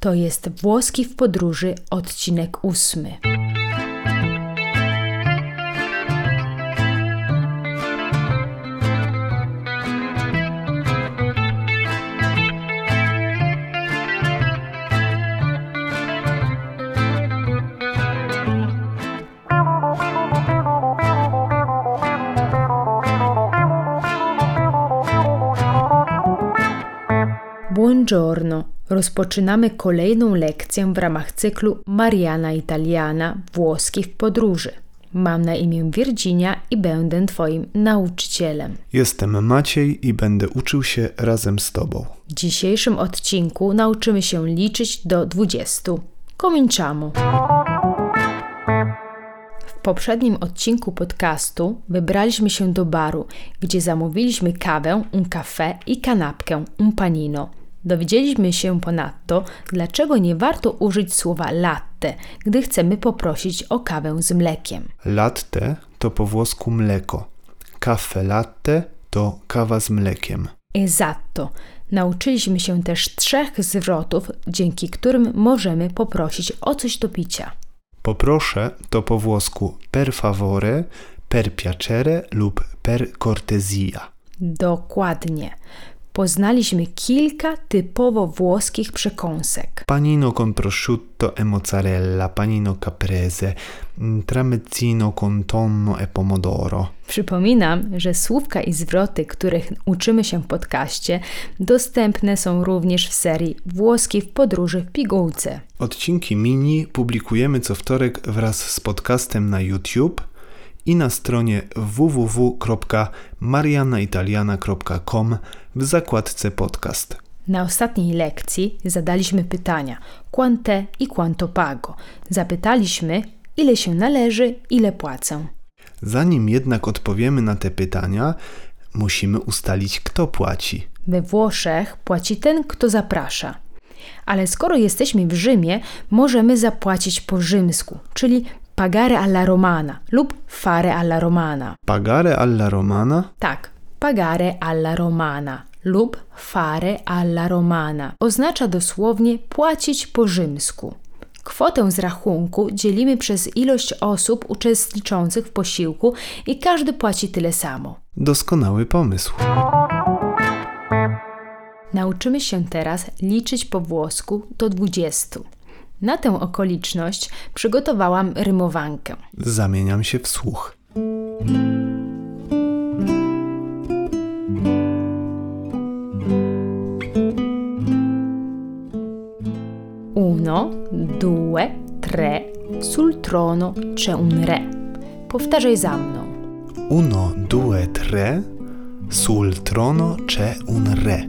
To jest Włoski w podróży, odcinek ósmy. Buongiorno. Rozpoczynamy kolejną lekcję w ramach cyklu Mariana Italiana Włoski w podróży. Mam na imię Virginia i będę Twoim nauczycielem. Jestem Maciej i będę uczył się razem z Tobą. W dzisiejszym odcinku nauczymy się liczyć do 20. Cominciamo! W poprzednim odcinku podcastu wybraliśmy się do baru, gdzie zamówiliśmy kawę, un café i kanapkę, un panino. Dowiedzieliśmy się ponadto, dlaczego nie warto użyć słowa latte, gdy chcemy poprosić o kawę z mlekiem. Latte to po włosku mleko. Caffè latte to kawa z mlekiem. Esatto. Nauczyliśmy się też trzech zwrotów, dzięki którym możemy poprosić o coś do picia. Poproszę to po włosku per favore, per piacere lub per cortesia. Dokładnie. Poznaliśmy kilka typowo włoskich przekąsek. Panino con prosciutto e mozzarella, panino caprese, mm, tramezzino con tonno e pomodoro. Przypominam, że słówka i zwroty, których uczymy się w podcaście, dostępne są również w serii Włoski w podróży w pigułce. Odcinki mini publikujemy co wtorek wraz z podcastem na YouTube i na stronie www.marianaitaliana.com w zakładce podcast. Na ostatniej lekcji zadaliśmy pytania quant'è i quanto pago. Zapytaliśmy, ile się należy, ile płacę. Zanim jednak odpowiemy na te pytania, musimy ustalić, kto płaci. We Włoszech płaci ten, kto zaprasza. Ale skoro jesteśmy w Rzymie, możemy zapłacić po rzymsku, czyli pagare alla romana lub fare alla romana. Pagare alla romana? Tak, pagare alla romana lub fare alla romana oznacza dosłownie płacić po rzymsku. Kwotę z rachunku dzielimy przez ilość osób uczestniczących w posiłku i każdy płaci tyle samo. Doskonały pomysł. Nauczymy się teraz liczyć po włosku do 20. Na tę okoliczność przygotowałam rymowankę. Zamieniam się w słuch. Uno, due, tre, sul trono c'è un re. Powtarzaj za mną. Uno, due, tre. Sul trono c'è un re.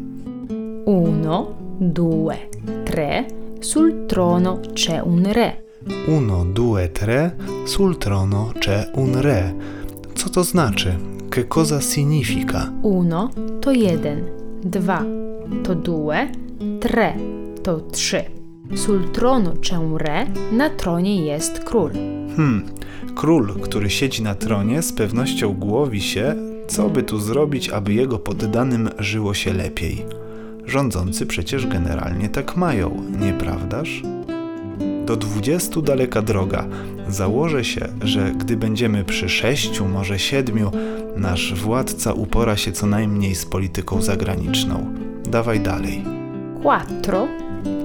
Uno, due, tre, sul trono c'è un re. Uno, due, tre. Sul trono c'è un re. Co to znaczy? Che cosa significa? Uno to jeden, dwa to due, tre to trzy. Sul trono c'è un re, na tronie jest król. Hmm, król, który siedzi na tronie, z pewnością głowi się, co by tu zrobić, aby jego poddanym żyło się lepiej. Rządzący przecież generalnie tak mają, nieprawdaż? Do dwudziestu daleka droga. Założę się, że gdy będziemy przy sześciu, może siedmiu, nasz władca upora się co najmniej z polityką zagraniczną. Dawaj dalej. Quattro,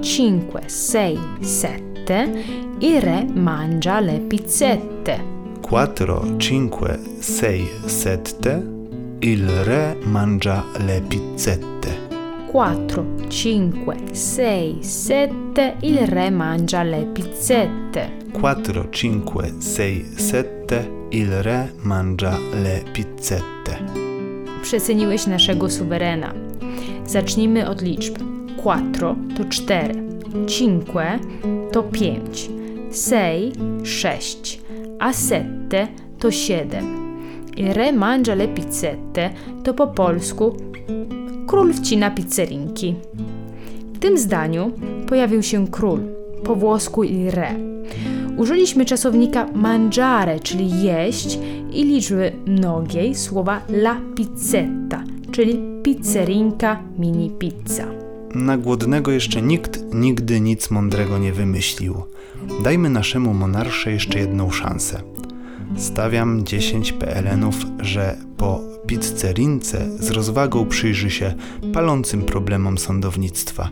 cinque, sei, sette. Il re mangia le pizzette. Quattro, cinque, sei, sette. Il re mangia le pizzette. 4, 5, 6, 7. Il re mangia le pizzette. 4, 5, 6, 7. Il re mangia le pizzette. Przeceniłeś naszego suwerena. Zacznijmy od liczb. 4 to 4, 5 to 5, 6 6, a 7 to 7. Il re mangia le pizzette to po polsku król wcina pizzerinki. W tym zdaniu pojawił się król, po włosku il re. Użyliśmy czasownika mangiare, czyli jeść, i liczby mnogiej słowa la pizzetta, czyli pizzerinka, mini pizza. Na głodnego jeszcze nikt nigdy nic mądrego nie wymyślił. Dajmy naszemu monarsze jeszcze jedną szansę. Stawiam 10 PLN-ów, że po pizzerince z rozwagą przyjrzy się palącym problemom sądownictwa.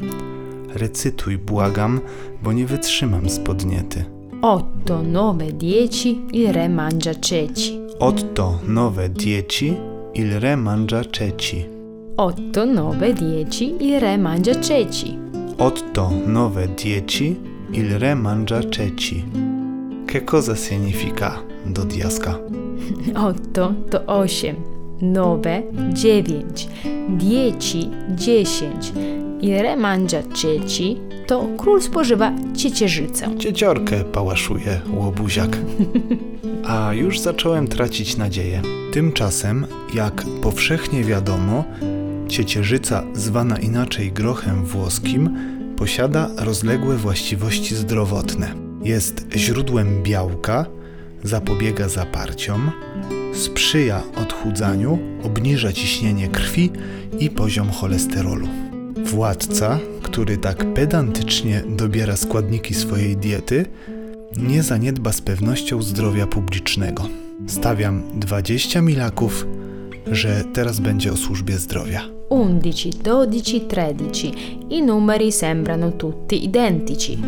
Recytuj, błagam, bo nie wytrzymam z podniety. 8, 9, 10, il re mangia ceci. Otto nowe dieci, il re mangia ceci. 8, 9, 10, il re mangia ceci. Otto nowe dieci, il re mangia ceci. Che cosa significa do diaska? 8 to 8, 9, 9, 10, 10. Il re mangia ceci to król spożywa ciecierzycę. Cieciorkę pałaszuje łobuziak. A już zacząłem tracić nadzieję. Tymczasem, jak powszechnie wiadomo, ciecierzyca, zwana inaczej grochem włoskim, posiada rozległe właściwości zdrowotne. Jest źródłem białka, zapobiega zaparciom, sprzyja odchudzaniu, obniża ciśnienie krwi i poziom cholesterolu. Władca, który tak pedantycznie dobiera składniki swojej diety, nie zaniedba z pewnością zdrowia publicznego. Stawiam 20 milaków, że teraz będzie o służbie zdrowia. 11, 12, 13. I numeri sembrano tutti identici.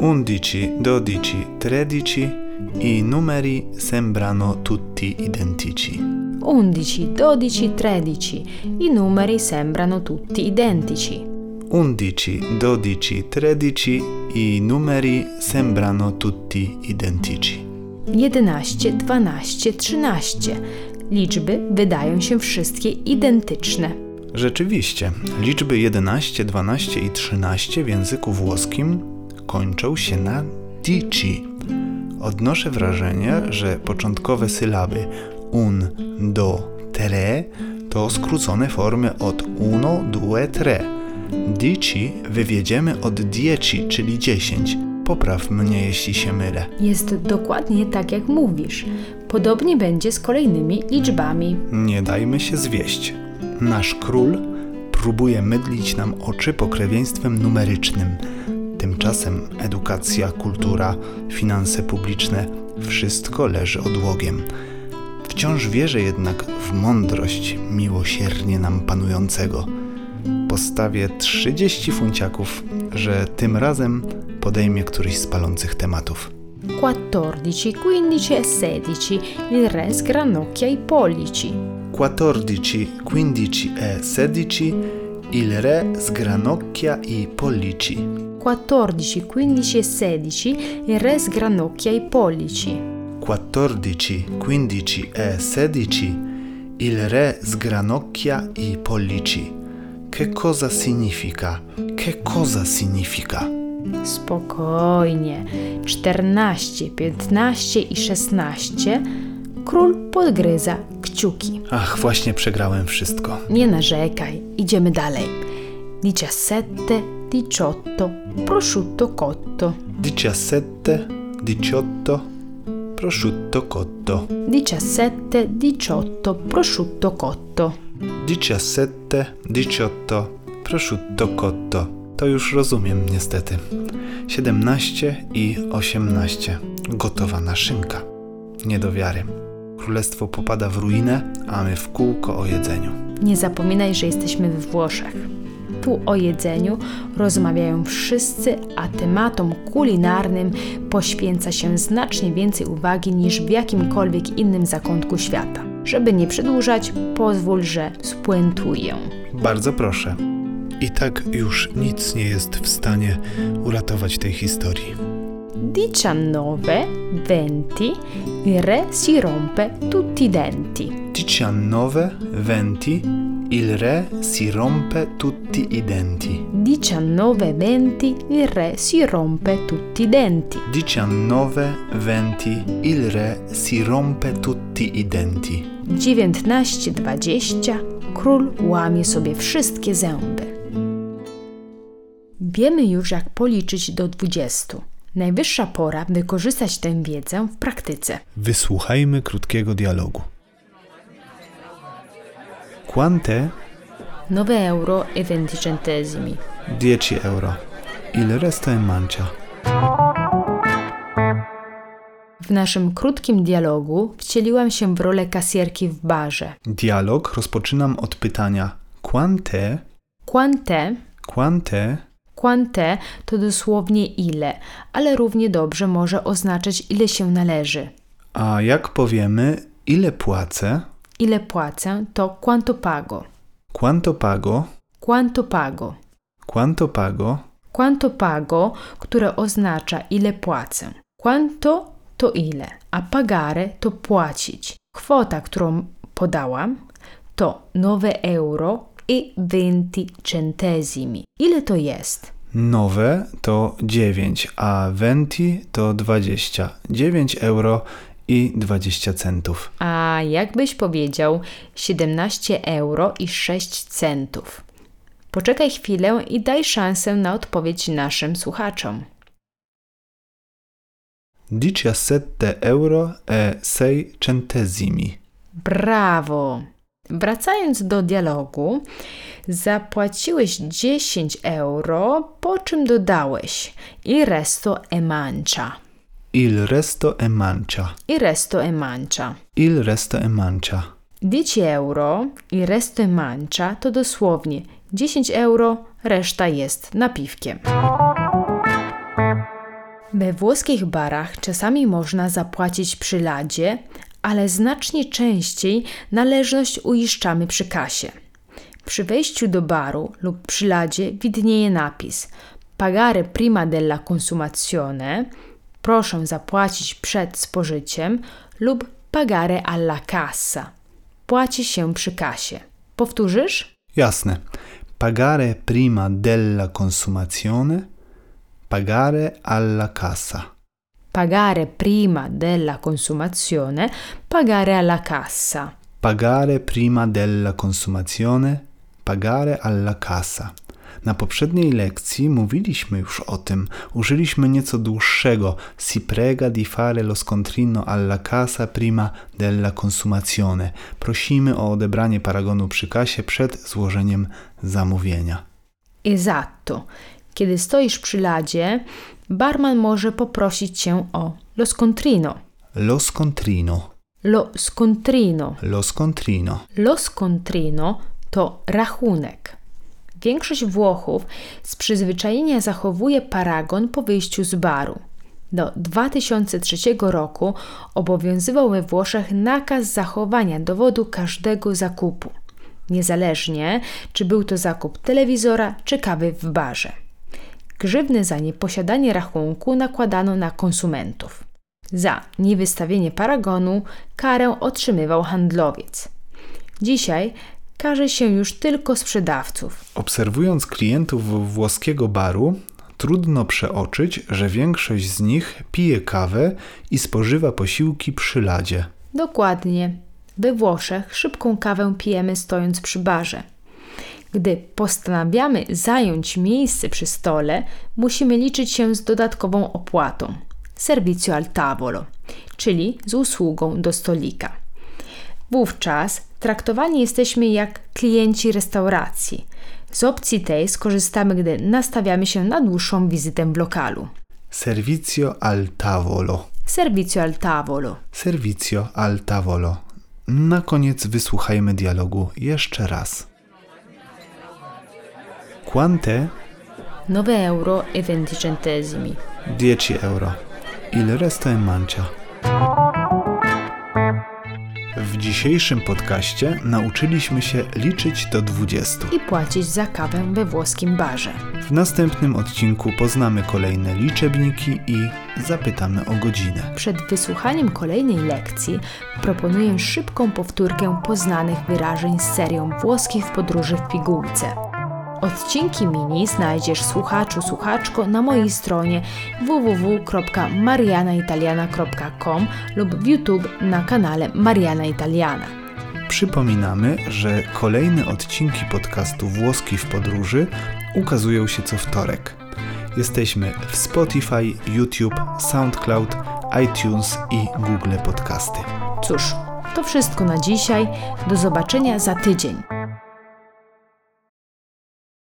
11, 12, 13 i numeri sembrano tutti identici. 11, 12, 13. I numeri sembrano tutti identici. 11, 12, 13 i numeri sembrano tutti identici. 11, 12, 13. Liczby wydają się wszystkie identyczne. Rzeczywiście, liczby 11, 12 i 13 w języku włoskim kończą się na dici. Odnoszę wrażenie, że początkowe sylaby un, do, tre to skrócone formy od uno, due, tre. Dici wywiedziemy od dieci, czyli 10. Popraw mnie, jeśli się mylę. Jest dokładnie tak, jak mówisz. Podobnie będzie z kolejnymi liczbami. Nie dajmy się zwieść. Nasz król próbuje mydlić nam oczy pokrewieństwem numerycznym. Tymczasem edukacja, kultura, finanse publiczne wszystko leży odłogiem. Wciąż wierzę jednak w mądrość miłosiernie nam panującego. Postawię 30 funciaków, że tym razem podejmie któryś z palących tematów. 14, 15 e 16. Il re sgranocchia i pollici. 14, 15 e 16 il re sgranocchia i pollici. 14, 15 e 16. Il re sgranocchia i pollici. 14, 15 e 16 il re sgranocchia i pollici. Che cosa significa? Che cosa significa? Spokojnie. 14, 15 i 16. Król podgryza kciuki. Ach, właśnie przegrałem wszystko. Nie narzekaj, idziemy dalej. 17, 18, prosciutto cotto. 17, 18, prosciutto cotto. 17, 18, prosciutto cotto. 17, 18, prosciutto cotto. To już rozumiem niestety. 17 i 18. Gotowana szynka. Nie do wiary. Królestwo popada w ruinę, a my w kółko o jedzeniu. Nie zapominaj, że jesteśmy we Włoszech. Tu o jedzeniu rozmawiają wszyscy, a tematom kulinarnym poświęca się znacznie więcej uwagi niż w jakimkolwiek innym zakątku świata. Żeby nie przedłużać, pozwól, że spuentuję. Bardzo proszę. I tak już nic nie jest w stanie uratować tej historii. 19, 20, il re si rompe tutti i denti. 19, 20, il re si rompe tutti i denti. 19, 20, il re si rompe tutti i denti. 19, 20, il re si rompe tutti i denti. 19, 20, król łamie sobie wszystkie zęby. Wiemy już, jak policzyć do 20. Najwyższa pora wykorzystać tę wiedzę w praktyce. Wysłuchajmy krótkiego dialogu. Quante 9 euro e 20 centesimi. 10 euro. Il resto è mancia. W naszym krótkim dialogu wcieliłam się w rolę kasjerki w barze. Dialog rozpoczynam od pytania quante, Quante, quante, quante to dosłownie ile, ale równie dobrze może oznaczać ile się należy. a jak powiemy ile płacę, Ile płacę to quanto pago. quanto pago, Quanto pago. quanto pago, Quanto pago, które oznacza ile płacę. Quanto to ile, a pagare to płacić. Kwota, którą podałam, to 9 euro i 20 centesimi. Ile to jest? nowe to 9, a venti to 20. 9 euro i 20 centów. A jakbyś powiedział 17 euro i 6 centów. Poczekaj chwilę i daj szansę na odpowiedź naszym słuchaczom. 17 euro e 6 centesimi. Brawo! Wracając do dialogu, zapłaciłeś 10 euro, po czym dodałeś i resto e mancia. Il resto è mancia. I resto e mancia. Il resto è mancia. 10 euro i resto e mancia to dosłownie 10 euro, reszta jest napiwkiem. We włoskich barach czasami można zapłacić przy ladzie, ale znacznie częściej należność uiszczamy przy kasie. Przy wejściu do baru lub przy ladzie widnieje napis Pagare prima della consumazione proszę zapłacić przed spożyciem lub pagare alla cassa płaci się przy kasie. Powtórzysz? Jasne. Pagare prima della consumazione, pagare alla cassa. Pagare prima della consumazione, pagare alla cassa. Pagare prima della consumazione, pagare alla cassa. Na poprzedniej lekcji mówiliśmy już o tym. Użyliśmy nieco dłuższego si prega di fare lo scontrino alla casa prima della consumazione. Prosimy o odebranie paragonu przy kasie przed złożeniem zamówienia. Esatto. Kiedy stoisz przy ladzie, barman może poprosić cię o lo scontrino. Lo scontrino, Lo scontrino. lo scontrino. Lo scontrino to rachunek. Większość Włochów z przyzwyczajenia zachowuje paragon po wyjściu z baru. Do 2003 roku obowiązywał we Włoszech nakaz zachowania dowodu każdego zakupu, niezależnie czy był to zakup telewizora czy kawy w barze. Grzywny za nieposiadanie rachunku nakładano na konsumentów. Za niewystawienie paragonu karę otrzymywał handlowiec. Dzisiaj karze się już tylko sprzedawców. Obserwując klientów włoskiego baru, trudno przeoczyć, że większość z nich pije kawę i spożywa posiłki przy ladzie. Dokładnie. We Włoszech szybką kawę pijemy stojąc przy barze. Gdy postanawiamy zająć miejsce przy stole, musimy liczyć się z dodatkową opłatą servizio al tavolo, czyli z usługą do stolika. Wówczas traktowani jesteśmy jak klienci restauracji. Z opcji tej skorzystamy, gdy nastawiamy się na dłuższą wizytę w lokalu. Servizio al tavolo. Servizio al tavolo. Servizio al tavolo. Na koniec wysłuchajmy dialogu jeszcze raz. Quante? 9 euro e 20 centesimi. 10 euro. Il resto è mancia. W dzisiejszym podcaście nauczyliśmy się liczyć do 20. I płacić za kawę we włoskim barze. W następnym odcinku poznamy kolejne liczebniki i zapytamy o godzinę. Przed wysłuchaniem kolejnej lekcji proponuję szybką powtórkę poznanych wyrażeń z serią włoskich podróży w pigułce. Odcinki mini znajdziesz słuchaczu, słuchaczko na mojej stronie www.marianaitaliana.com lub w YouTube na kanale Mariana Italiana. Przypominamy, że kolejne odcinki podcastu Włoski w podróży ukazują się co wtorek. Jesteśmy w Spotify, YouTube, SoundCloud, iTunes i Google Podcasty. Cóż, to wszystko na dzisiaj. Do zobaczenia za tydzień.